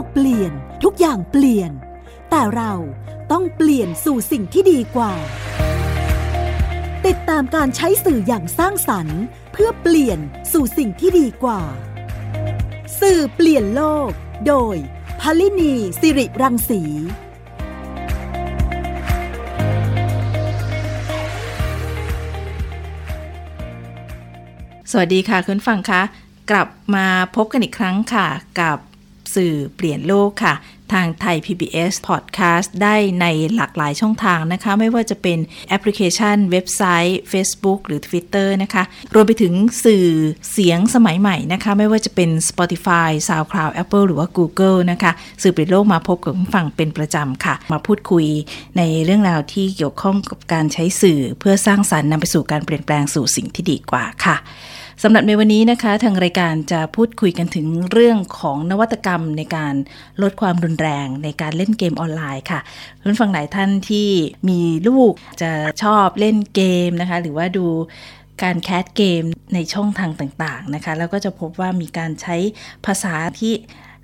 กเปลี่ยน ทุกอย่างเปลี่ยน แต่เราต้องเปลี่ยนสู่สิ่งที่ดีกว่า ติดตามการใช้สื่ออย่างสร้างสรรค์ เพื่อเปลี่ยนสู่สิ่งที่ดีกว่า สื่อเปลี่ยนโลก โดยพลินีสิริรังสีสวัสดีค่ะคุณฟังคะ กลับมาพบกันอีกครั้งค่ะ กับ สื่อเปลี่ยนโลกค่ะ ทางไทย PBS Podcast ได้ในหลากหลายช่องทางนะคะ ไม่ว่าจะเป็นแอปพลิเคชัน เว็บไซต์ Facebook หรือ Twitter นะคะ รวมไปถึงสื่อเสียงสมัยใหม่นะคะ ไม่ว่าจะเป็น Spotify SoundCloud Apple หรือว่า Google นะคะ สื่อเปลี่ยนโลกมาพบกับคุณฟังเป็นประจำค่ะ มาพูดคุยในเรื่องราวที่เกี่ยวข้องกับการใช้สื่อ เพื่อสร้างสรรค์นำไปสู่การเปลี่ยนแปลงสู่สิ่งที่ดีกว่าค่ะ สำหรับในวันนี้นะคะทางรายการจะพูดคุยกันถึงเรื่องของนวัตกรรมในการลดความรุนแรงในการเล่นเกมออนไลน์ค่ะรุ่นฟังหลายท่านที่มีลูกจะชอบเล่นเกมนะคะ หรือว่าดูการแคสเกมในช่องทางต่างๆนะคะ แล้วก็จะพบว่ามีการใช้ภาษาที่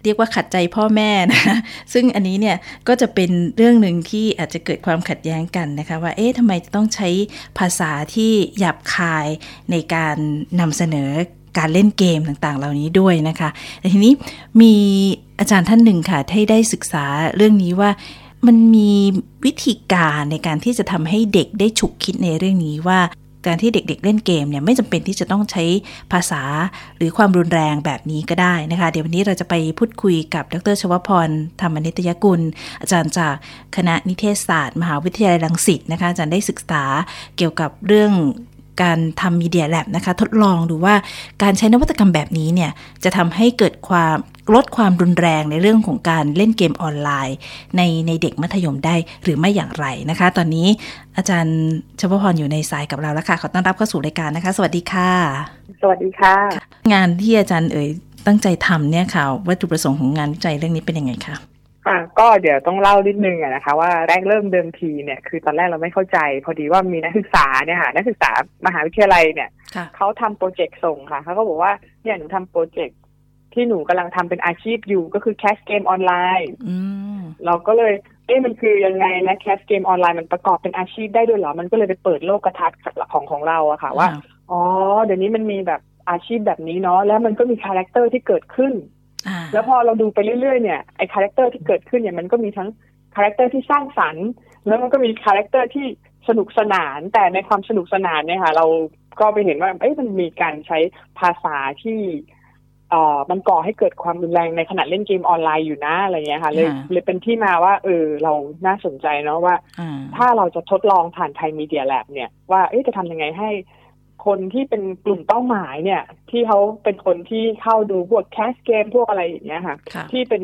เรียกว่าขัดใจพ่อแม่นะซึ่งอันนี้เนี่ยก็จะเป็นเรื่องหนึ่งที่อาจจะเกิดความขัดแย้งกันนะคะว่าเอ๊ะทำไมต้องใช้ภาษาที่หยาบคายในการนำเสนอการเล่นเกมต่างๆ เหล่านี้ด้วยนะคะแต่ทีนี้มีอาจารย์ท่านหนึ่งค่ะที่ได้ศึกษาเรื่องนี้ว่ามันมีวิธีการในการที่จะทำให้เด็กได้ฉุกคิดในเรื่องนี้ว่า การที่เด็กๆเล่นเกมเนี่ยไม่จำเป็นที่จะต้องใช้ภาษาหรือความรุนแรงแบบนี้ก็ได้นะคะ เดี๋ยววันนี้เราจะไปพูดคุยกับดรชวพรธรรมนิตยกุล อาจารย์จากคณะนิเทศศาสตร์ มหาวิทยาลัยรังสิตนะคะอาจารย์ได้ศึกษาเกี่ยวกับเรื่อง การทำมีเดียแลบนะคะ ทดลองดูว่าการใช้นวัตกรรมแบบนี้เนี่ย จะทำให้เกิดความลดความรุนแรงในเรื่องของการเล่นเกมออนไลน์ ในในเด็กมัธยมได้หรือไม่อย่างไรนะคะ ตอนนี้อาจารย์ชพพรอยู่ในสายกับเราแล้วค่ะ ขอต้อนรับเข้าสู่รายการนะคะ สวัสดีค่ะ สวัสดีค่ะ งานที่อาจารย์เอ๋ยตั้งใจทำเนี่ยค่ะ วัตถุประสงค์ของงานวิจัยเรื่องนี้เป็นยังไงคะ อ่าก็เดี๋ยวต้องเล่านิดนึงอะนะคะ ว่าแรกเริ่มเดิมทีเนี่ย คือตอนแรกเราไม่เข้าใจ พอดีว่ามีนักศึกษาเนี่ยค่ะนักศึกษามหาวิทยาลัยเนี่ยเขาทำโปรเจกต์ส่งค่ะเขาก็บอกว่าเนี่ยหนูทำโปรเจกต์ที่หนูกำลังทำเป็นอาชีพอยู่ก็คือ cast เกมออนไลน์เราก็เลยเอ๊ะมันคือยังไงนะ cast เกมออนไลน์มันประกอบเป็นอาชีพได้ด้วยเหรอ มันก็เลยไปเปิดโลกทัศน์ของของเราอะค่ะว่า อ๋อ เดี๋ยวนี้มันมีแบบอาชีพแบบนี้เนาะแล้วมันก็มี character ที่เกิดขึ้น แล้วพอเราดูไปเรื่อยๆเนี่ยไอ character ที่เกิดขึ้นเนี่ยมันก็มีทั้ง character ที่สร้างสรรค์แล้วมันก็มี character ที่สนุกสนานแต่ในความสนุกสนานเนี่ยค่ะ เราก็ไปเห็นว่าเอ้ยมันมีการใช้ภาษาที่เอ่อมันก่อให้เกิดความรุนแรงในขณะเล่นเกมออนไลน์อยู่นะอะไรเงี้ยค่ะเลยเลยเป็นที่มาว่า เออเราน่าสนใจเนาะว่า ถ้าเราจะทดลองผ่าน Thai Media Lab เนี่ยว่าเอ๊ะจะทำยังไงให้ คนที่เป็นกลุ่มเป้าหมายเนี่ย ที่เขาเป็นคนที่เข้าดูพวก cast เกมพวกอะไรอย่างเงี้ยค่ะ ที่เป็น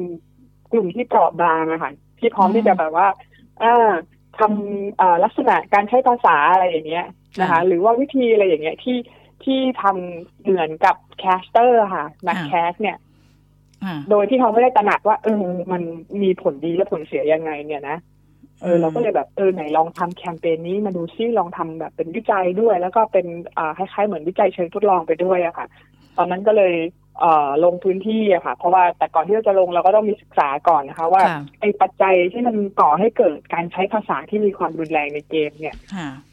กลุ่มที่เปราะบางอะค่ะ ที่พร้อมที่จะแบบว่าอ่าทำลักษณะการใช้ภาษาอะไรอย่างเงี้ยนะคะ หรือว่าวิธีอะไรอย่างเงี้ยที่ที่ทำเหมือนกับ caster ค่ะ นัก cast เนี่ยโดยที่เขาไม่ได้ตระหนักว่าเออมันมีผลดีและผลเสียยังไงเนี่ยนะ เออเราก็เลยแบบเออไหนลองทำแคมเปญนี้มาดูซิลองทำแบบเป็นวิจัยด้วย แล้วก็เป็นอ่าคล้ายๆเหมือนวิจัยเชิงทดลองไปด้วยอะค่ะ ตอนนั้นก็เลยเอ่อลงพื้นที่อะค่ะ เพราะว่าแต่ก่อนที่เราจะลงเราก็ต้องมีศึกษาก่อนนะคะ ว่าไอ้ปัจจัยที่มันก่อให้เกิดการใช้ภาษาที่มีความรุนแรงในเกมเนี่ย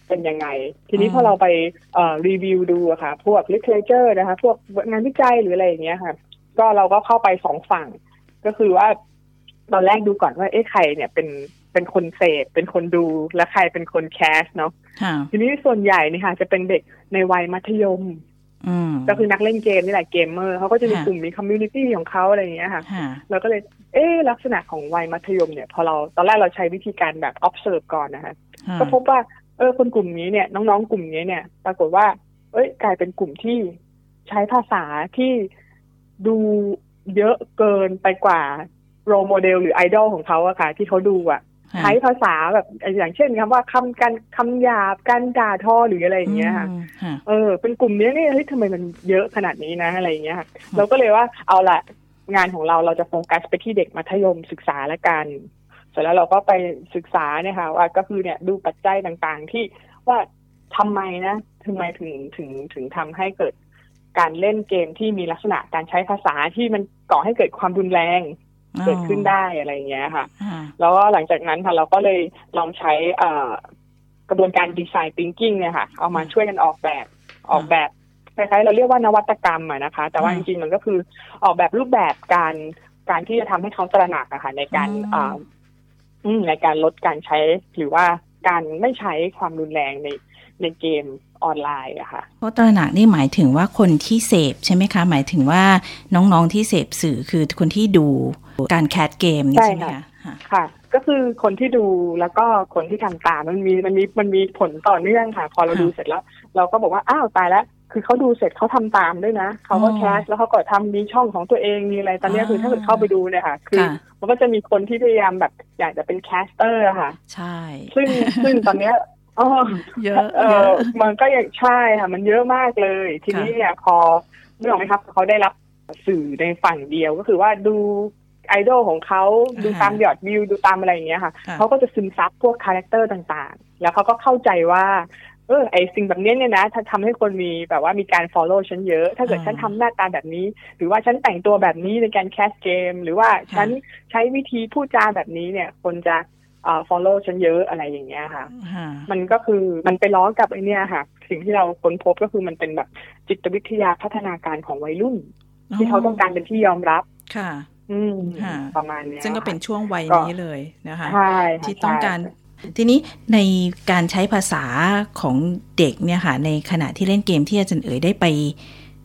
เป็นยังไง ทีนี้พอเราไปเอ่อรีวิวดูอะค่ะ พวก literature นะคะ พวกงานวิจัยหรืออะไรอย่างเงี้ยค่ะ ก็เราก็เข้าไปสองฝั่ง ก็คือว่าตอนแรกดูก่อนว่าเอ๊ะใครเนี่ยเป็น เป็นคนเสพเป็นคนดูและใครเป็นคน cast เนาะทีนี้ส่วนใหญ่นี่ค่ะ จะเป็นเด็กในวัยมัธยมก็คือนักเล่นเกมนี่แหละเกมเมอร์เขาก็จะมีกลุ่มมี community ของเขาอะไรอย่างเงี้ยค่ะเราก็เลยเอ๊ลักษณะของวัยมัธยมเนี่ย พอเราตอนแรกเราใช้วิธีการแบบ observe ก่อนนะคะก็พบว่าเออคนกลุ่มนี้เนี่ย น้องๆกลุ่มนี้เนี่ย ปรากฏว่า เอ้ย กลายเป็นกลุ่มที่ใช้ภาษาที่ดูเยอะเกินไปกว่าโรโมเดลหรือไอดอลของเขาอะค่ะ ที่เขาดูอะ ใช้ภาษาแบบอย่างเช่นคำว่าคำกันคำหยาบการด่าทอหรืออะไรอย่างเงี้ยค่ะเออ เป็นกลุ่มนี้นี่เฮ้ยทำไมมันเยอะขนาดนี้นะอะไรอย่างเงี้ยค่ะเราก็เลยว่าเอาละงานของเราเราจะโฟกัสไปที่เด็กมัธยมศึกษาละกันเสร็จแล้วเราก็ไปศึกษาเนี่ยค่ะว่าก็คือเนี่ยดูปัจจัยต่างๆ ที่ว่าทำไมนะทำไมถึงถึงถึงทำให้เกิดการเล่นเกมที่มีลักษณะการใช้ภาษาที่มันก่อให้เกิดความรุนแรง เกิดขึ้นได้อะไรเงี้ยค่ะ แล้วก็หลังจากนั้นค่ะเราก็เลยลองใช้กระบวนการดีไซน์ thinking เนี่ยค่ะ เอามาช่วยกันออกแบบออกแบบคล้ายๆเราเรียกว่านวัตกรรมอะนะคะ แต่ว่าจริงๆมันก็คือออกแบบรูปแบบการการที่จะทำให้เขาตระหนักอะค่ะในการอ่าในการลดการใช้หรือว่าการไม่ใช้ความรุนแรงในในเกมออนไลน์อะค่ะเพราะตระหนักนี่หมายถึงว่าคนที่เสพใช่ไหมคะ หมายถึงว่าน้องๆที่เสพสื่อคือคนที่ดู การแคสเกมใช่ไหมคะค่ะ ก็คือคนที่ดูแล้วก็คนที่ทำตามมันมีมันมีมันมีผลต่อเนื่องค่ะ พอเราดูเสร็จแล้ว เราก็บอกว่าอ้าวตายแล้วคือเขาดูเสร็จเขาทำตามด้วยนะเขาก็แคสแล้วเขาก็ทำมีช่องของตัวเองมีอะไรตอนนี้คือถ้าเกิดเข้าไปดูเนี่ยค่ะ คือ มันก็จะมีคนที่พยายามแบบอยากจะเป็น caster ค่ะ ใช่ ซึ่งซึ่งตอนเนี้ยอ๋อเยอะเออมันก็ยังใช่ค่ะ มันเยอะมากเลย ทีนี้เนี่ยพอเรื่องไหมครับเขาได้รับสื่อในฝั่งเดียวก็คือว่าดู ไอดอลของเขาดูตามยอดวิวดูตามอะไรอย่างเงี้ยค่ะเขาก็จะซึมซับพวก character ต่างๆ แล้วเขาก็เข้าใจว่าเออไอสิ่งแบบนี้เนี่ยนะถ้าทำให้คนมีแบบว่ามีการ follow ฉันเยอะ ถ้าเกิดฉันทำหน้าตาแบบนี้ หรือว่าฉันแต่งตัวแบบนี้ในการแคสเกม หรือว่าฉันใช้วิธีพูดจาแบบนี้เนี่ย คนจะอ่า follow ฉันเยอะอะไรอย่างเงี้ยค่ะ มันก็คือมันไปล้อกับไอเนี้ยค่ะ สิ่งที่เราค้นพบก็คือมันเป็นแบบจิตวิทยาพัฒนาการของวัยรุ่น ที่เขาต้องการเป็นที่ยอมรับค่ะอืม ประมาณนี้ซึ่งก็เป็นช่วงวัยนี้เลยนะคะใช่ที่ต้องการทีนี้ในการใช้ภาษาของเด็กเนี่ยค่ะ ในขณะที่เล่นเกมที่อาจารย์เอ๋ยได้ไป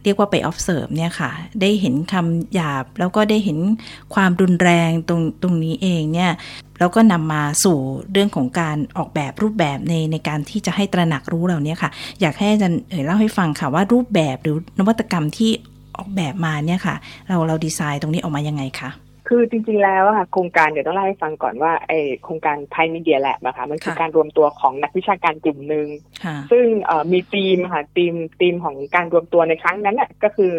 เรียกว่าไป observe เนี่ยค่ะ ได้เห็นคำหยาบ แล้วก็ได้เห็นความรุนแรงตรงตรงนี้เองเนี่ย แล้วก็นำมาสู่เรื่องของการออกแบบรูปแบบในในการที่จะให้ตระหนักรู้เหล่านี้ค่ะ อยากให้อาจารย์เอ๋ยเล่าให้ฟังค่ะว่ารูปแบบหรือนวัตกรรมที่ ออกแบบมาเนี่ยค่ะ เราเราดีไซน์ตรงนี้ออกมายังไงคะคือจริง ๆ แล้วค่ะโครงการเดี๋ยวต้องเล่าให้ฟังก่อนว่าไอโครงการไทยมีเดียแลบนะคะมันคือการรวมตัวของนักวิชาการกลุ่มหนึ่งซึ่งมีธีมค่ะธีมธีมของการรวมตัวในครั้งนั้นน่ะก็คือ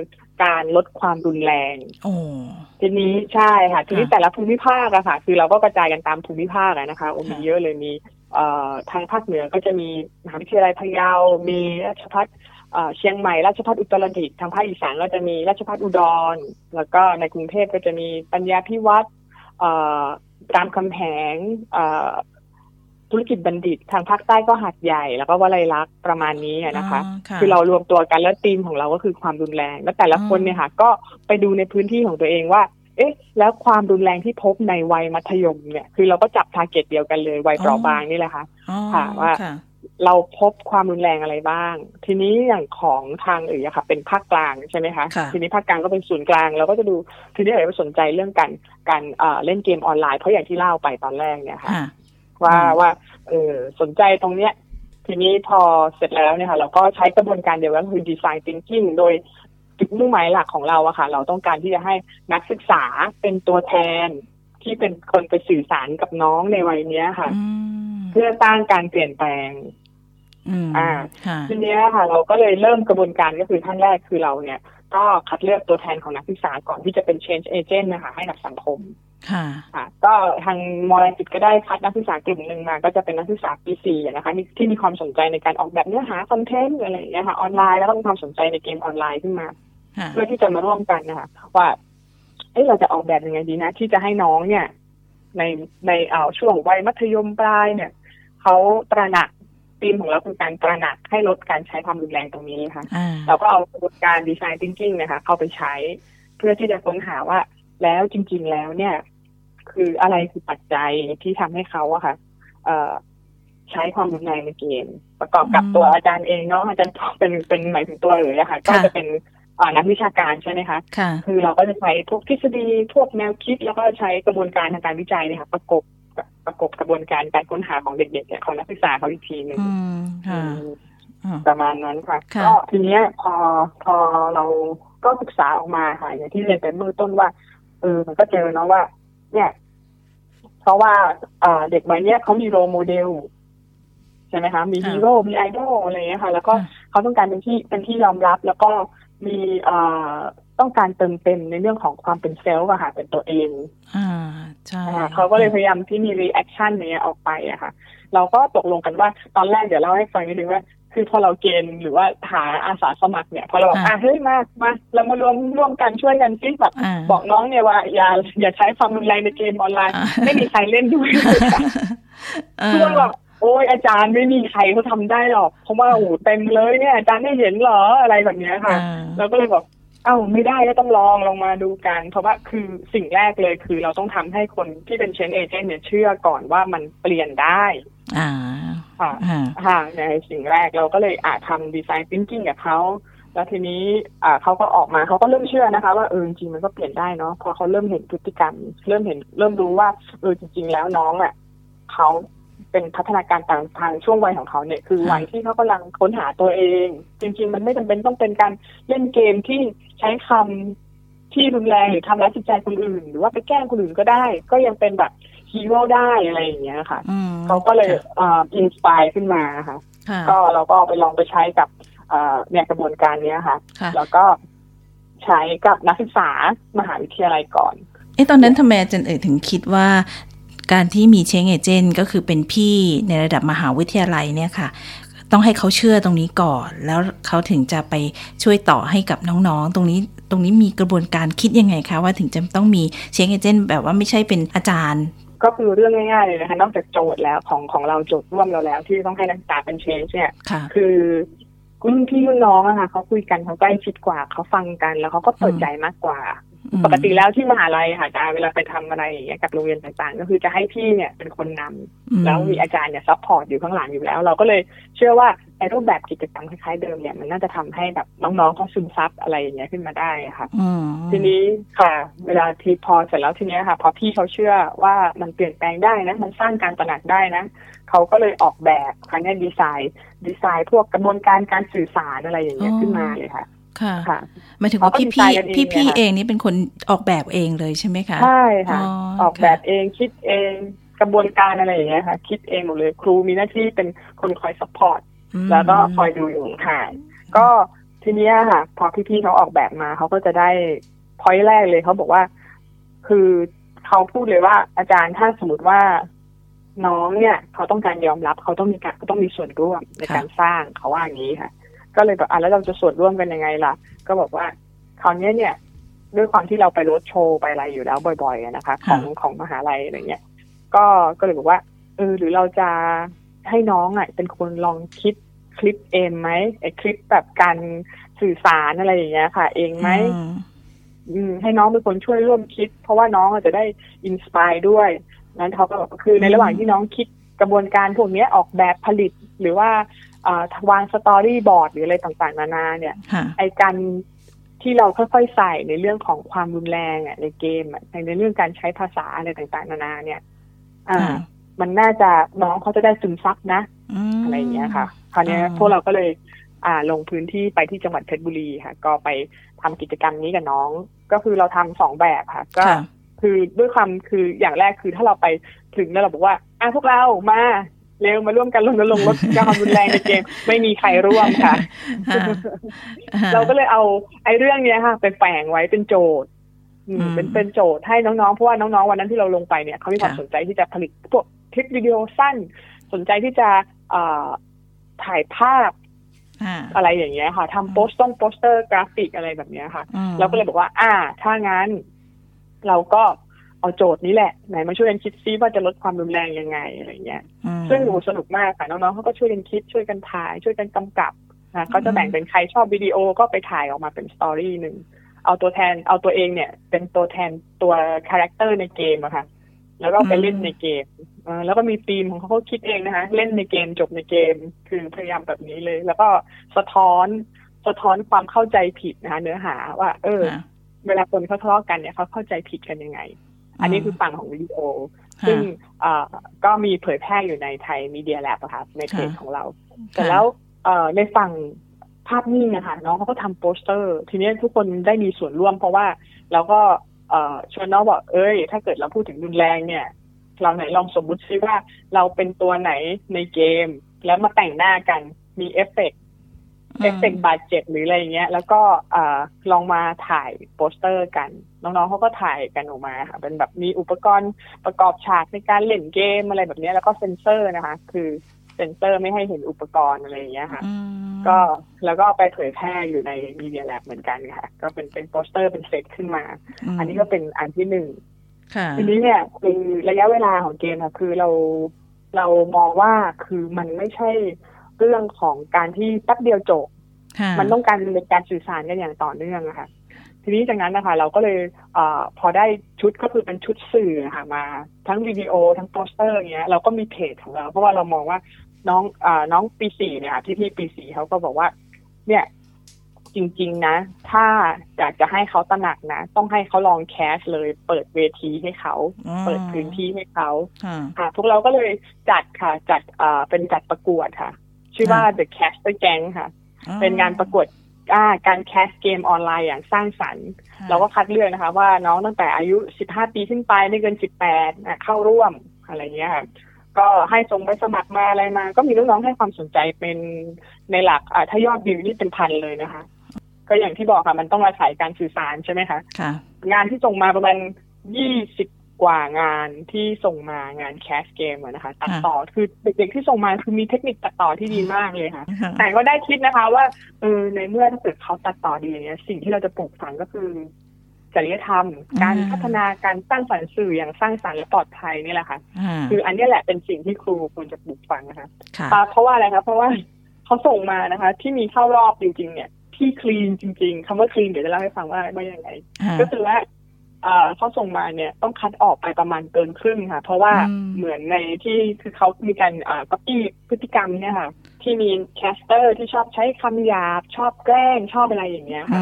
การลดความรุนแรงทีนี้ใช่ค่ะ ทีนี้แต่ละภูมิภาคอะค่ะ คือเราก็กระจายกันตามภูมิภาคนะคะโอ้มีเยอะเลยมีทางภาคเหนือก็จะมีมหาวิทยาลัยพะเยา มีราชพัฒ เชียงใหม่ราชพัฒอุตรดิตถ์ทางภาคอีสานก็จะมีราชพัฒอุดร แล้วก็ในกรุงเทพก็จะมีปัญญาพิวัตรรามคำแหงธุรกิจบัณฑิตทางภาคใต้ก็หาดใหญ่ แล้วก็วลัยลักษณ์ประมาณนี้นะคะ คือเรารวมตัวกันแล้วทีมของเราก็คือความรุนแรง แล้วแต่ละคนเนี่ยค่ะ ก็ไปดูในพื้นที่ของตัวเองว่า เอ๊ะ แล้วความรุนแรงที่พบในวัยมัธยมเนี่ย คือเราก็จับ target เดียวกันเลยวัยเปราะบางนี่แหละค่ะค่ะว่า เราพบความรุนแรงอะไรบ้าง ทีนี้อย่างของทางเอ๋ยอะค่ะ เป็นภาคกลางใช่ไหมคะทีนี้ภาคกลางก็เป็นศูนย์กลางเราก็จะดูทีนี้เอ๋ยสนใจเรื่องการการเล่นเกมออนไลน์เพราะอย่างที่เล่าไปตอนแรกเนี่ยค่ะ ว่าว่าเออสนใจตรงเนี้ย ทีนี้พอเสร็จแล้วเนี่ยค่ะ เราก็ใช้กระบวนการเดียวกันคือดีไซน์ thinking โดยจุดมุ่งหมายหลักของเราอะค่ะ เราต้องการที่จะให้นักศึกษาเป็นตัวแทนที่เป็นคนไปสื่อสารกับน้องในวัยเนี้ยค่ะ เพื่อสร้างการเปลี่ยนแปลงอ่าทีนี้ค่ะ เราก็เลยเริ่มกระบวนการก็คือท่านแรกคือเราเนี่ย ก็คัดเลือกตัวแทนของนักศึกษาก่อนที่จะเป็น change agent นะคะ ให้กับสังคม ค่ะค่ะก็ทางมอลจิตก็ได้คัดนักศึกษากลุ่มหนึ่งมา ก็จะเป็นนักศึกษาปีสี่นะคะที่มีความสนใจในการออกแบบเนื้อหาคอนเทนต์อะไรอย่างเงี้ยค่ะออนไลน์แล้วก็มีความสนใจในเกมออนไลน์ขึ้นมา เพื่อที่จะมาร่วมกันนะคะว่าเอ้เราจะออกแบบยังไงดีนะ ที่จะให้น้องเนี่ย ในในเอาช่วงวัยมัธยมปลายเนี่ย เขาตระหนักธีมของเราคือการตระหนักให้ลดการใช้ความรุนแรงตรงนี้ค่ะเราก็เอากระบวนการดีไซน์ทิงกิ้งนะคะ เข้าไปใช้ เพื่อที่จะค้นหาว่า แล้วจริง ๆ แล้วเนี่ย คืออะไรคือปัจจัยที่ทำให้เขาอะค่ะเอ่อใช้ความรุนแรงในเกม ประกอบกับตัวอาจารย์เองเนาะอาจารย์เป็นเป็นหมายถึงตัวเลยอะค่ะก็จะเป็นนักวิชาการใช่ไหมคะ คือเราก็จะใช้พวกทฤษฎีพวกแนวคิด แล้วก็ใช้กระบวนการทางการวิจัยเนี่ยค่ะประกบ ประกบกระบวนการการค้นหาของเด็กๆของนักศึกษาเขาอีกทีหนึ่งประมาณนั้นค่ะก็ทีเนี้ยพอพอเราก็ศึกษาออกมาค่ะอย่างที่เรียนไปเมื่อต้นว่าเออมันก็เจอเนาะว่า เนี่ย เพราะว่าเด็กวัยเนี้ยเขามี role model ใช่ไหมคะมีฮีโร่มีไอดอลอะไรเงี้ยค่ะ แล้วก็เขาต้องการเป็นที่เป็นที่ยอมรับ แล้วก็มี ต้องการเติมเต็มในเรื่องของความเป็น self อะค่ะเป็นตัวเอง อ่าใช่เขาก็เลยพยายามที่มี reaction เนี้ยออกไปอะค่ะ เราก็ตกลงกันว่าตอนแรกเดี๋ยวเล่าให้ฟังนิดนึงว่า คือพอเราเกณฑ์หรือว่าหาอาสาสมัครเนี่ยพอเราบอกอะเฮ้ยมามาเรามารวมร่วมกันช่วยกันซิแบบบอกน้องเนี่ยว่า อย่าอย่าใช้ความรุนแรงในเกมออนไลน์ ไม่มีใครเล่นด้วยคือแบบโอ้ยอาจารย์ไม่มีใครเขาทาได้หรอกเพราะว่าโอ้เต็มเลยเนี่ยอาจารย์ไม่เห็นหรออะไรแบบนี้ค่ะเราก็เลยบอก เอ้าไม่ได้ก็ต้องลองลองมาดูกัน เพราะว่าคือสิ่งแรกเลยคือเราต้องทำให้คนที่เป็นเชนเอเจนต์เนี่ยเชื่อก่อนว่ามันเปลี่ยนได้ อ่าค่ะค่ะในสิ่งแรกเราก็เลยอาจทำดีไซน์ฟิงกิ้งกับเขาแล้วทีนี้อ่าเขาก็ออกมาเขาก็เริ่มเชื่อนะคะ ว่าเออจริงมันก็เปลี่ยนได้เนาะพอเขาเริ่มเห็นพฤติกรรม เริ่มเห็นเริ่มรู้ว่าเออจริง ๆ แล้วน้องอะเขา เป็นพัฒนาการต่างทางช่วงวัยของเขาเนี่ย คือวัยที่เขากำลังค้นหาตัวเอง จริง ๆ มันไม่จำเป็นต้องเป็นการเล่นเกมที่ใช้คำที่รุนแรงหรือทำร้ายจิตใจคนอื่น หรือว่าไปแกล้งคนอื่นก็ได้ ก็ยังเป็นแบบฮีโร่ได้อะไรอย่างเงี้ยค่ะเขาก็เลยอ่า inspire ขึ้นมาค่ะ ก็เราก็ไปลองไปใช้กับเนี่ยกระบวนการเนี้ยค่ะ แล้วก็ใช้กับนักศึกษามหาวิทยาลัยก่อนเอ๊ะตอนนั้นทำไมอาจารย์เอ๋ยถึงคิดว่า การที่มี change agent ก็คือเป็นพี่ในระดับมหาวิทยาลัยเนี่ยค่ะ ต้องให้เขาเชื่อตรงนี้ก่อน แล้วเขาถึงจะไปช่วยต่อให้กับน้องๆ ตรงนี้ตรงนี้มีกระบวนการคิดยังไงคะว่าถึงจะต้องมี change agent แบบว่าไม่ใช่เป็นอาจารย์ ก็คือเรื่องง่ายๆเลยนะคะนอกจากโจทย์แล้วของของเราโจทย์ร่วมเราแล้ว ที่ต้องให้นักศึกษาเป็น change เนี่ยคือรุ่นพี่รุ่นน้องอะค่ะเขาคุยกันเขาใกล้ชิดกว่าเขาฟังกันแล้วเขาก็เปิดใจมากกว่า ปกติแล้วที่มหาลัยค่ะจะเวลาไปทำอะไรอย่างเงี้ยกับโรงเรียนต่างๆ ก็คือจะให้พี่เนี่ยเป็นคนนำแล้วมีอาจารย์เนี่ย support อยู่ข้างหลังอยู่แล้ว เราก็เลยเชื่อว่าไอ้รูปแบบกิจกรรมคล้ายๆเดิมเนี่ยมันน่าจะทำให้แบบน้องๆเขาซึมซับอะไรอย่างเงี้ยขึ้นมาได้ค่ะทีนี้ค่ะ เวลาทีพอเสร็จแล้วทีเนี้ยค่ะ พอพี่เขาเชื่อว่ามันเปลี่ยนแปลงได้นะมันสร้างการตระหนักได้นะเขาก็เลยออกแบบครั้งนี้ดีไซน์ ดีไซน์พวกกระบวนการการสื่อสารอะไรอย่างเงี้ยขึ้นมาเลยค่ะ ค่ะหมายถึงว่าพี่พี่พี่พี่เองนี่เป็นคนออกแบบเองเลยใช่ไหมคะใช่ค่ะ ออกแบบเองคิดเองกระบวนการอะไรอย่างเงี้ยค่ะ คิดเองหมดเลยครูมีหน้าที่เป็นคนคอย support แล้วก็คอยดูอยู่ห่างก็ทีเนี้ยค่ะ พอพี่ๆเขาออกแบบมาเขาก็จะได้ point แรกเลยเขาบอกว่า คือเขาพูดเลยว่า อาจารย์ถ้าสมมติว่าน้องเนี่ย เขาต้องการยอมรับเขาต้องมีการเขาต้องมีส่วนร่วมในการสร้างเขาว่าอย่างนี้ค่ะ ก็เลยแบบอะแล้วเราจะส่วนร่วมกันยังไงล่ะ ก็บอกว่าคราวนี้เนี่ย ด้วยความที่เราไปรถโชว์ไปอะไรอยู่แล้วบ่อยๆนะคะของของมหาลัยอะไรเงี้ย ก็ก็เลยบอกว่าเออหรือเราจะให้น้องอะเป็นคนลองคิดคลิปเองไหมไอคลิปแบบการสื่อสารอะไรอย่างเงี้ยค่ะ เองไหมอืมให้น้องเป็นคนช่วยร่วมคิด เพราะว่าน้องจะได้ inspire ด้วยนั้นเขาก็บอกคือในระหว่างที่น้องคิดกระบวนการพวกนี้ออกแบบผลิต หรือว่า วาง storyboard หรืออะไรต่างๆ นานา เนี่ยไอการที่เราค่อยๆใส่ในเรื่องของความรุนแรงอะในเกมอะในเรื่องการใช้ภาษาอะไรต่างๆ นานา เนี่ย อ่า มันน่าจะน้องเขาจะได้ซึมซับนะอะไรอย่างเงี้ยค่ะคราวนี้พวกเราก็เลยอ่าลงพื้นที่ไปที่จังหวัดเพชรบุรีค่ะ ก็ไปทำกิจกรรมนี้กับน้อง ก็คือเราทำสองแบบค่ะ ก็คือด้วยความคืออย่างแรกคือถ้าเราไปถึงแล้วเราบอกว่าอะพวกเรามา เร็วมาร่วมกันรณรงค์ลดความรุนแรงในเกม ไม่มีใครร่วมค่ะ เราก็เลยเอาไอ้เรื่องเนี้ยค่ะ ไปแฝงไว้เป็นโจทย์เป็นเป็นโจทย์ให้น้องๆ เพราะว่าน้องๆ วันนั้นที่เราลงไปเนี่ยเขามีความสนใจที่จะผลิตพวกคลิปวิดีโอสั้น สนใจที่จะถ่ายภาพอะไรอย่างเงี้ยค่ะทำโปสต์ต้องโปสเตอร์กราฟิกอะไรแบบเนี้ยค่ะ เราก็เลยบอกว่า อ่า ถ้างั้น เราก็ เอาโจทย์นี้แหละไหนมาช่วยกันคิดซิว่าจะลดความรุนแรงยังไงอะไรเงี้ย ซึ่งโหสนุกมากค่ะน้องๆเขาก็ช่วยกันคิดช่วยกันถ่าย ช่วยกันกำกับนะเขาจะแบ่งเป็นใครชอบวิดีโอก็ไปถ่ายออกมาเป็น story หนึ่งเอาตัวแทนเอาตัวเองเนี่ย เป็นตัวแทนตัว character ในเกมอะค่ะแล้วก็ไปเล่นในเกมแล้วก็มีธีมของเขาเขาคิดเองนะคะ เล่นในเกมจบในเกม คือพยายามแบบนี้เลย แล้วก็สะท้อนสะท้อนความเข้าใจผิดนะคะเนื้อหาว่า เออ เวลาคนเขาทะเลาะกันเนี่ยเขาเข้าใจผิดกันยังไง อันนี้คือฝั่งของวิดีโอ ซึ่งก็มีเผยแพร่อยู่ใน Thai Media Lab ค่ะในเพจของเรา แต่แล้วในฝั่งภาพนิ่งนะคะน้องเขาก็ทำโปสเตอร์ ทีนี้ทุกคนได้มีส่วนร่วม เพราะว่าเราก็ชวนน้องบอกเอ้ย ถ้าเกิดเราพูดถึงรุนแรงเนี่ยเราไหนลองสมมุติซิว่าเราเป็นตัวไหนในเกม แล้วมาแต่งหน้ากันมี effect effect บาดเจ็บหรืออะไรเงี้ย แล้วก็อลองมาถ่ายโปสเตอร์กัน น้องๆเขาก็ถ่ายกันออกมาค่ะเป็นแบบมีอุปกรณ์ประกอบฉากในการเล่นเกมอะไรแบบนี้แล้วก็เซนเซอร์นะคะ คือเซ็นเซอร์ไม่ให้เห็นอุปกรณ์อะไรอย่างเงี้ยค่ะ ก็แล้วก็ไปเผยแพร่อยู่ในมีเดียแลบเหมือนกันค่ะ ก็เป็นเป็นโปสเตอร์เป็นเซตขึ้นมา อันนี้ก็เป็นอันที่หนึ่งทีนี้เนี่ยคือระยะเวลาของเกมค่ะ คือเราเรามองว่าคือมันไม่ใช่ เรื่องของการที่แป๊บเดียวจบ มันต้องการเป็นการสื่อสารกันอย่างต่อเนื่องอะค่ะ ทีนี้จากนั้นนะคะ เราก็เลยอพอได้ชุดก็คือเป็นชุดสื่อค่ะมา ทั้งวิดีโอทั้งโปสเตอร์เงี้ยเราก็มีเพจของเรา เพราะว่าเรามองว่าน้องอน้องปีสี่เนี่ยค่ะพี่พี่ปีสี่เขาก็บอกว่า เนี่ยจริง ๆ นะ ถ้าอยากจะให้เขาตระหนักนะ ต้องให้เขาลอง cast เลย เปิดเวทีให้เขา เปิดพื้นที่ให้เขาค่ะพวกเราก็เลยจัดค่ะ จัดอ่าเป็นจัดประกวดค่ะ ชื่อว่า The Caster Gang ค่ะ เป็นงานประกวดการ cast เกมออนไลน์อย่างสร้างสรรค์เราก็คัดเลือกนะคะ ว่าน้องตั้งแต่อายุ 15 ปีขึ้นไปไม่เกิน 18 เข้าร่วมอะไรเงี้ยค่ะก็ให้ส่งไปสมัครมาอะไรมา ก็มีน้องๆให้ความสนใจเป็นในหลักถ้ายอดวิวนี่เป็นพันเลยนะคะ ก็อย่างที่บอกค่ะ มันต้องอาศัยการสื่อสารใช่ไหมคะค่ะงานที่ส่งมาประมาณยี่สิบ กว่างานที่ส่งมางานแคสเกมนะคะ ตัดต่อคือเด็กๆที่ส่งมาคือมีเทคนิคตัดต่อที่ดีมากเลยค่ะ แต่ก็ได้คิดนะคะ ว่าเออในเมื่อถ้าเกิดเขาตัดต่อดีอย่างเงี้ย สิ่งที่เราจะปลูกฝังก็คือจริยธรรม การพัฒนาการสร้างสรรค์สื่ออย่างสร้างสรรค์และปลอดภัยนี่แหละค่ะ คืออันนี้แหละเป็นสิ่งที่ครูควรจะปลูกฝังนะคะเพราะว่าอะไรคะเพราะว่าเขาส่งมานะคะ ที่มีเข้ารอบจริง ๆ เนี่ยที่คลีนจริง ๆคำว่าคลีนเดี๋ยวจะเล่าให้ฟังว่าว่ายังไง ก็คือว่า เขาส่งมาเนี่ยต้องคัดออกไปประมาณเกินครึ่งค่ะ เพราะว่าเหมือนในที่คือเขามีการก๊อปปี้พฤติกรรมเนี่ยค่ะ ที่มี caster ที่ชอบใช้คำหยาบ ชอบแกล้งชอบอะไรอย่างเงี้ยค่ะ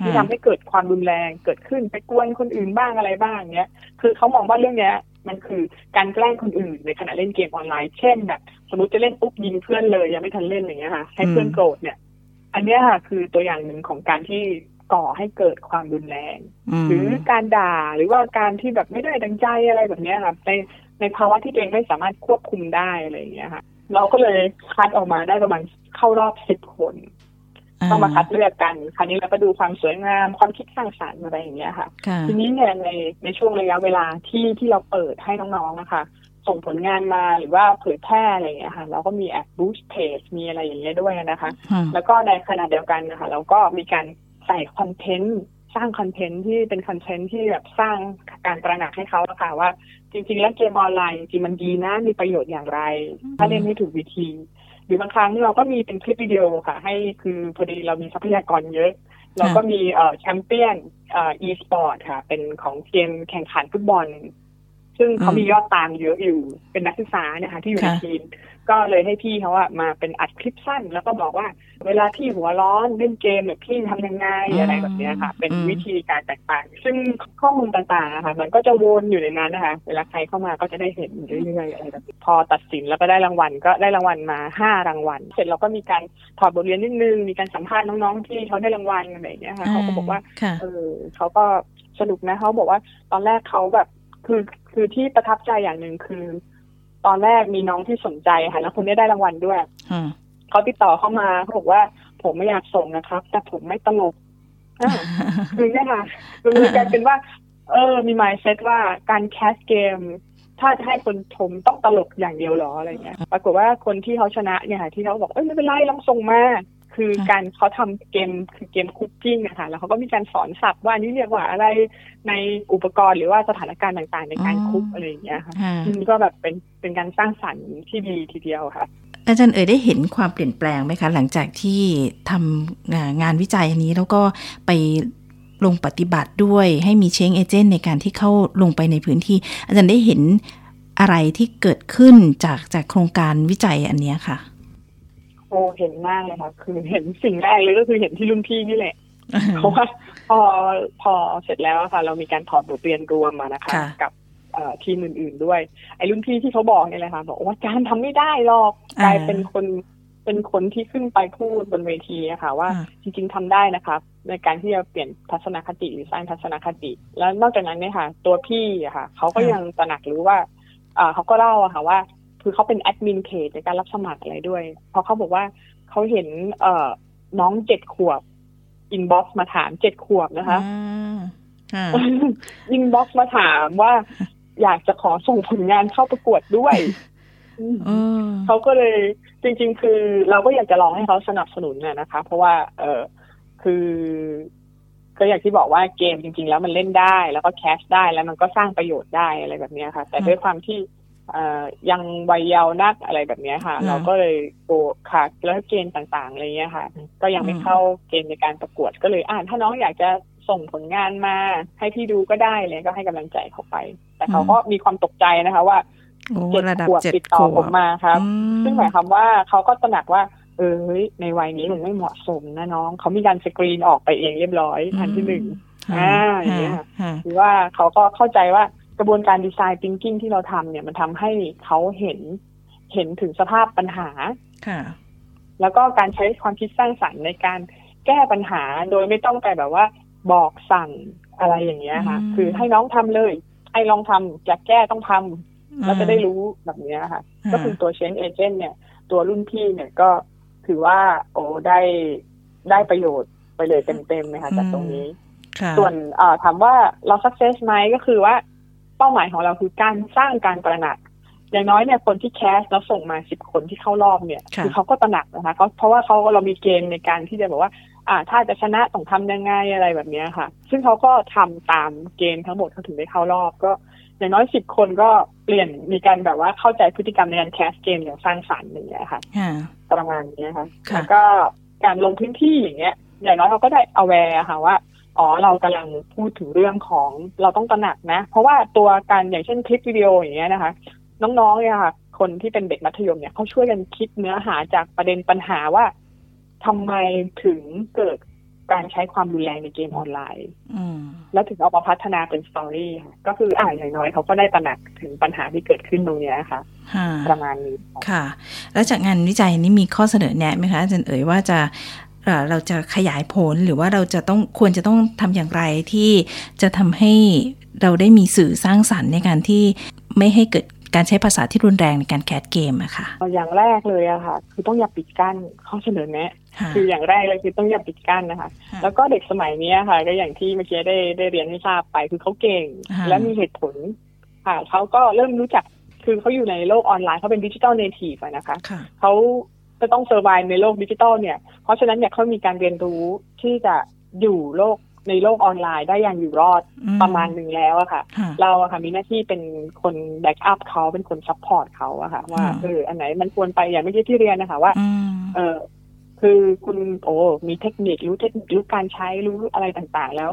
ที่ทำให้เกิดความรุนแรงเกิดขึ้นไปกวนคนอื่นบ้างอะไรบ้างเนี้ย คือเขามองว่าเรื่องเนี้ยมันคือการแกล้งคนอื่นในขณะเล่นเกมออนไลน์ เช่นแบบสมมติจะเล่นปุ๊บยิงเพื่อนเลยยังไม่ทันเล่นอย่างเงี้ยค่ะ ให้เพื่อนโกรธเนี่ย อันนี้ค่ะคือตัวอย่างหนึ่งของการที่ ก่อให้เกิดความรุนแรง หรือการด่าหรือว่าการที่แบบไม่ได้ดังใจอะไรแบบนี้ค่ะในในภาวะที่ตัวเองไม่สามารถควบคุมได้อะไรอย่างเงี้ยค่ะเราก็เลยคัดออกมาได้ประมาณเข้ารอบสิบคนต้องมาคัดเลือกกัน คราวนี้เราก็ดูความสวยงามความคิดสร้างสรรค์อะไรอย่างเงี้ยค่ะ ทีนี้เนี่ยในในช่วงระยะเวลาที่ที่เราเปิดให้น้องๆนะคะ ส่งผลงานมาหรือว่าเผยแพร่อะไรอย่างเงี้ยค่ะ เราก็มีแอบ boost page มีอะไรอย่างเงี้ยด้วยนะคะ แล้วก็ในขณะเดียวกันนะคะ เราก็มีการ ใส่ content สร้าง content ที่เป็น content ที่แบบสร้างการตระหนักให้เขาค่ะว่า จริง ๆ แล้วเกมออนไลน์จริงมันดีนะมีประโยชน์อย่างไร ถ้าเล่นให้ถูกวิธี หรือบางครั้งเราก็มีเป็นคลิปวิดีโอค่ะ ให้คือพอดีเรามีทรัพยากรเยอะ เราก็มีเอ่อแชมเปี้ยนเอ่ออีสปอร์ตค่ะ เป็นของเกมแข่งขันฟุตบอล ซึ่งเขามียอดตามเยอะอยู่ เป็นนักศึกษาเนี่ยค่ะที่อยู่ในทีมก็เลยให้พี่เขาอะมาเป็นอัดคลิปสั้น แล้วก็บอกว่า เวลาที่หัวร้อนเล่นเกมแบบพี่ทำยังไงอะไรแบบนี้ค่ะ เป็นวิธีการแตกต่างซึ่งข้อมูลต่างๆนะคะมันก็จะวนอยู่ในนั้นนะคะ เวลาใครเข้ามาก็จะได้เห็นเรื่อยๆอะไรแบบพอตัดสินแล้วก็ได้รางวัล ก็ได้รางวัลมาห้ารางวัล เสร็จเราก็มีการถอดบทเรียนนิดนึง มีการสัมภาษณ์น้องๆที่เขาได้รางวัลอะไรอย่างเงี้ยค่ะเขาก็บอกว่าเออเขาก็สนุกนะเขาบอกว่าตอนแรกเขาแบบคือ คือที่ประทับใจอย่างหนึ่งคือ ตอนแรกมีน้องที่สนใจค่ะแล้วคนนี้ได้รางวัลด้วยเขาติดต่อเข้ามาเขาบอกว่า ผมไม่อยากส่งนะครับ แต่ผมไม่ตลกคือเนี่ยค่ะคือการเป็นว่า เออ มีหมายเซตว่าการแคสเกม ถ้าจะให้คนชมต้องตลกอย่างเดียวหรออะไรเงี้ย ปรากฏว่าคนที่เขาชนะเนี่ยค่ะที่เขาบอกเออไม่เป็นไรลองส่งมา คือการเขาทำเกมคือเกมคุกกิ้งนะคะแล้วเขาก็มีการสอนศัพท์ว่านี่เรียกว่าอะไรในอุปกรณ์หรือว่าสถานการณ์ต่างๆ ในการคุกอะไรอย่างเงี้ยค่ะนี่ก็แบบเป็นเป็นการสร้างสรรค์ที่ดีทีเดียวค่ะ อาจารย์เอ๋ยได้เห็นความเปลี่ยนแปลงไหมคะ หลังจากที่ทำงานวิจัยอันนี้แล้วก็ไปลงปฏิบัติด้วยให้มีเชงเอเจนต์ในการที่เข้าลงไปในพื้นที่ อาจารย์ได้เห็นอะไรที่เกิดขึ้นจากจากโครงการวิจัยอันนี้ค่ะ โอ้เห็นมากเลยค่ะ คือเห็นสิ่งแรกเลยก็คือเห็นที่รุ่นพี่นี่แหละเพราะว่าพอพอเสร็จแล้วค่ะ เรามีการถอดบทเรียนรวมมานะคะ กับทีมอื่นๆด้วย ไอ้รุ่นพี่ที่เขาบอกนี่แหละค่ะบอกว่าการทำไม่ได้หรอกกลายเป็นคนเป็นคนที่ขึ้นไปพูดบนเวทีอะค่ะว่าจริงๆทำได้นะคะในการที่จะเปลี่ยนทัศนคติหรือสร้างทัศนคติ แล้วนอกจากนั้นเนี่ยค่ะ ตัวพี่อะค่ะเขาก็ยังตระหนักรู้ว่าอ่าเขาก็เล่าอะค่ะว่า คือเขาเป็นแอดมินเพจในการรับสมัครอะไรด้วยเพราะเขาบอกว่าเขาเห็น เอ่อน้องเจ็ดขวบ inbox มาถามเจ็ดขวบนะคะ inbox มาถามว่าอยากจะขอส่งผลงานเข้าประกวดด้วยเขาก็เลยจริง ๆ คือเราก็อยากจะลองให้เขาสนับสนุนน่ะนะคะ เพราะว่า เออคือ ก็อย่างที่บอกว่าเกมจริง ๆ แล้วมันเล่นได้ แล้วก็ cast ได้แล้วมันก็สร้างประโยชน์ได้อะไรแบบนี้ค่ะ แต่ด้วยความที่ ยังวัยเยาว์นักอะไรแบบนี้ค่ะ เราก็เลยโกค่ะแล้วเกณฑ์ต่างๆอะไรเงี้ยค่ะ ก็ยังไม่เข้าเกณฑ์ในการประกวดก็เลยอ่านถ้าน้องอยากจะส่งผลงานมาให้พี่ดูก็ได้เลยก็ให้กำลังใจเขาไป แต่เขาก็มีความตกใจนะคะว่าเจ็ดขวบติดต่อผมมาครับ ซึ่งหมายความว่าเขาก็ตระหนักว่า เออเฮ้ยในวัยนี้มันไม่เหมาะสมนะน้อง เขามีการสกรีนออกไปเองเรียบร้อยอันที่หนึ่งอ่าอย่างเงี้ยหรือว่าเขาก็เข้าใจว่าก ระบวนการดีไซน์ทิงกิ้งที่เราทำเนี่ยมันทำให้เขาเห็นเห็นถึงสภาพปัญหาค่ะ แล้วก็การใช้ความคิดสร้างสรรค์ในการแก้ปัญหาโดยไม่ต้องไปแบบว่าบอกสั่งอะไรอย่างเงี้ยค่ะ คือให้น้องทำเลย ไอ้ลองทำจะแก้ต้องทำเราจะได้รู้แบบนี้ค่ะ ก็คือตัวเชนเอเจนต์เนี่ย ตัวรุ่นพี่เนี่ยก็ถือว่า โอ้ได้ได้ประโยชน์ไปเลยเต็มๆเลยค่ะจากตรงนี้ ส่วนถามว่าเราสักเซสไหมก็คือว่า เป้าหมายของเราคือการสร้างการตระหนัก อย่างน้อยเนี่ยคนที่แคสแล้วส่งมาสิบคนที่เข้ารอบเนี่ยคือเขาก็ตระหนักนะคะเขาเพราะว่าเขาเรามีเกณฑ์ในการที่จะบอกว่า อ่า ถ้าจะชนะต้องทำยังไงอะไรแบบนี้ค่ะ ซึ่งเขาก็ทำตามเกณฑ์ทั้งหมดเขาถึงได้เข้ารอบก็อย่างน้อยสิบคนก็เปลี่ยนมีการแบบว่าเข้าใจพฤติกรรมในการแคสเกมอย่างสร้างสรรค์อย่างเงี้ยค่ะประมาณนี้ค่ะแล้วก็การลงพื้นที่อย่างเงี้ยอย่างน้อยเขาก็ได้ aware ค่ะว่า อ๋อเรากำลังพูดถึงเรื่องของเราต้องตระหนักนะ เพราะว่าตัวการอย่างเช่นคลิปวิดีโออย่างเงี้ยนะคะ น้องๆเนี่ยค่ะคนที่เป็นเด็กมัธยมเนี่ยเขาช่วยกันคิดเนื้อหาจากประเด็นปัญหาว่าทำไมถึงเกิดการใช้ความรุนแรงในเกมออนไลน์แล้วถึงเอามาพัฒนาเป็นสตอรี่ก็คืออ่านอย่างน้อยเขาก็ได้ตระหนักถึงปัญหาที่เกิดขึ้นตรงนี้ค่ะ ประมาณนี้ ค่ะ แล้วจากงานวิจัยนี้มีข้อเสนอแนะไหมคะอาจารย์เอ๋ยว่าจะ เราจะขยายผลหรือว่าเราจะต้องควรจะต้องทำอย่างไรที่จะทำให้เราได้มีสื่อสร้างสรรค์ในการที่ไม่ให้เกิดการใช้ภาษาที่รุนแรงในการแคสเกมอะค่ะ อย่างแรกเลยอะค่ะ คือต้องอย่าปิดกั้นข้อเสนอแนะคืออย่างแรกเลยคือต้องอย่าปิดกั้นนะคะ แล้วก็เด็กสมัยนี้ค่ะ ก็อย่างที่เมื่อกี้ได้ได้เรียนให้ทราบไป คือเขาเก่ง และมีเหตุผลค่ะเขาก็เริ่มรู้จักคือเขาอยู่ในโลกออนไลน์เขาเป็น digital native นะคะเขา จะต้อง survive ในโลกดิจิทัลเนี่ย เพราะฉะนั้นเนี่ยเขามีการเรียนรู้ที่จะอยู่โลกในโลกออนไลน์ได้อย่างอยู่รอดประมาณหนึ่งแล้วอะค่ะ เราอะค่ะมีหน้าที่เป็นคน backup เขาเป็นคน support เขาอะค่ะ ว่าเอออันไหนมันควรไปอย่างเมื่อกี้ที่เรียนนะคะว่า เออคือคุณโอ้มีเทคนิครู้เทคนิครู้การใช้รู้อะไรต่างๆ แล้ว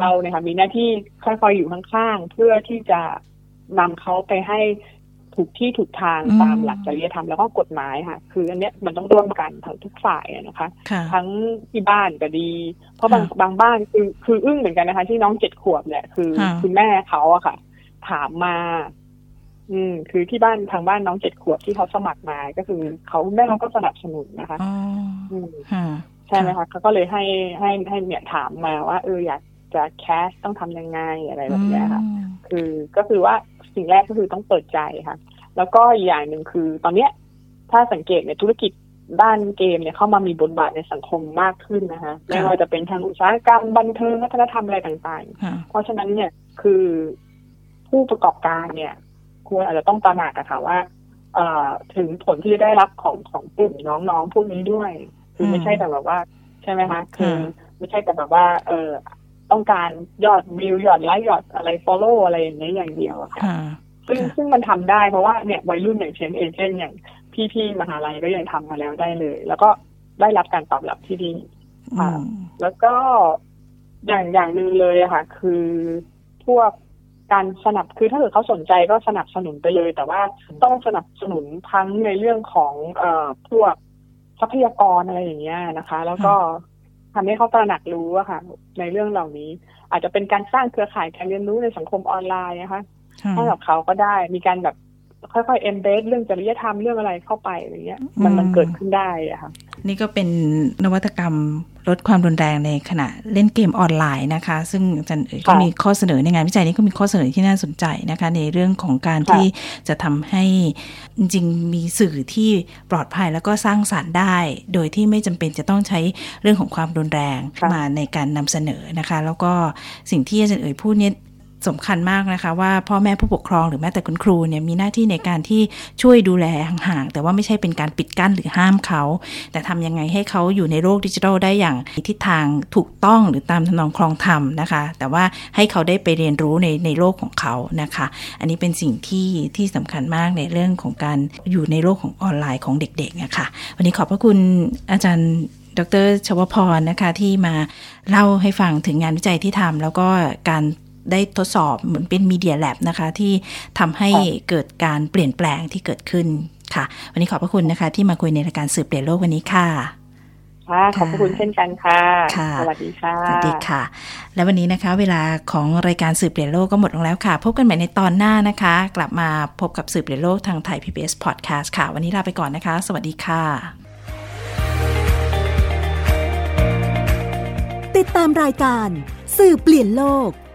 เราเนี่ยค่ะมีหน้าที่ค่อยๆอยู่ข้างๆเพื่อที่จะนำเขาไปให้ ถูกที่ถูกทางตามหลักจริยธรรมแล้วก็กฎหมายค่ะ คืออันเนี้ยมันต้องร่วมกันทั้งทุกฝ่ายนะคะ ทั้งที่บ้านก็ดี เพราะบางบางบ้านคือคืออึ้งเหมือนกันนะคะ ที่น้องเจ็ดขวบเนี่ยคือคุณแม่เขาอะค่ะ ถามมา อืม คือที่บ้านทางบ้านน้องเจ็ดขวบที่เขาสมัครมาก็คือเขาแม่เขาก็สนับสนุนนะคะอืมใช่ไหมคะเขาก็เลยให้ให้ให้เนี่ยถามมาว่าเอออยากจะแคสต้องทำยังไงอะไรแบบนี้ค่ะ คือก็คือว่า สิ่งแรกก็คือต้องเปิดใจค่ะ แล้วก็อีกอย่างหนึ่งคือ ตอนเนี้ย ถ้าสังเกตในธุรกิจด้านเกมเนี่ยเข้ามามีบทบาทในสังคมมากขึ้นนะคะไม่ว่าจะเป็นทางอุตสาหกรรมบันเทิงวัฒนธรรมอะไรต่างๆ เพราะฉะนั้นเนี่ยคือผู้ประกอบการเนี่ยควรอาจจะต้องตระหนักอะค่ะว่าถึงผลที่จะได้รับของของกลุ่มน้องๆพวกนี้ด้วย คือไม่ใช่แต่แบบว่า ใช่ไหมคะคือไม่ใช่แต่แบบว่า เออ ต้องการยอดวิวยอดไลค์ยอดอะไรฟอลโล่อะไรอย่างนี้อย่างเดียวค่ะซึ่งซึ่งมันทำได้เพราะว่าเนี่ยวัยรุ่นอย่างเช่นเอเจนต์อย่างพี่ๆมหาลัยก็ยังทำมาแล้วได้เลย แล้วก็ได้รับการตอบรับที่ดีค่ะแล้วก็อย่างอย่างหนึ่งเลยอะค่ะ คือพวกการสนับคือถ้าเกิดเขาสนใจก็สนับสนุนไปเลย แต่ว่าต้องสนับสนุนทั้งในเรื่องของเอ่อพวกทรัพยากรอะไรอย่างเงี้ยนะคะ แล้วก็ ทำให้เขาตระหนักรู้อะค่ะ ในเรื่องเหล่านี้ อาจจะเป็นการสร้างเครือข่ายการเรียนรู้ในสังคมออนไลน์นะคะให้กับเขาก็ได้มีการแบบ ค่อยๆเอ็มเบสเรื่องจริยธรรมเรื่องอะไรเข้าไปอะไรเงี้ย มันมันเกิดขึ้นได้อะค่ะนี่ก็เป็นนวัตกรรมลดความรุนแรงในขณะเล่นเกมออนไลน์นะคะ ซึ่งอาจารย์เอ๋ยก็มีข้อเสนอในงานวิจัยนี้ก็มีข้อเสนอที่น่าสนใจนะคะ ในเรื่องของการที่จะทำให้จริงมีสื่อที่ปลอดภัยแล้วก็สร้างสารรค์ได้ โดยที่ไม่จำเป็นจะต้องใช้เรื่องของความรุนแรงมาในการนำเสนอนะคะ แล้วก็สิ่งที่อาจารย์เอ๋ยพูดเนี่ย สำคัญมากนะคะ ว่าพ่อแม่ผู้ปกครองหรือแม้แต่คุณครูเนี่ยมีหน้าที่ในการที่ช่วยดูแลห่างๆแต่ว่าไม่ใช่เป็นการปิดกั้นหรือห้ามเขา แต่ทำยังไงให้เขาอยู่ในโลกดิจิทัลได้อย่างทิศทางถูกต้องหรือตามทนองคลองธรรมนะคะ แต่ว่าให้เขาได้ไปเรียนรู้ในในโลกของเขานะคะ อันนี้เป็นสิ่งที่ที่สำคัญมากในเรื่องของการอยู่ในโลกของออนไลน์ของเด็กๆนะคะวันนี้ขอบพระคุณอาจารย์ดรชวพรนะคะที่มาเล่าให้ฟังถึงงานวิจัยที่ทำแล้วก็การ ได้ทดสอบเหมือนเป็นมีเดียแลบนะคะ ที่ทำให้เกิดการเปลี่ยนแปลงที่เกิดขึ้นค่ะ วันนี้ขอบพระคุณนะคะ ที่มาคุยในรายการสืบเปลี่ยนโลกวันนี้ค่ะค่ะขอบคุณเช่นกันค่ะ สวัสดีค่ะ สวัสดีค่ะ และวันนี้นะคะ เวลาของรายการสืบเปลี่ยนโลกก็หมดลงแล้วค่ะ พบกันใหม่ในตอนหน้านะคะ กลับมาพบกับสืบเปลี่ยนโลกทางไทย PBS Podcast ค่ะ วันนี้ลาไปก่อนนะคะ สวัสดีค่ะ ติดตามรายการสืบเปลี่ยนโลก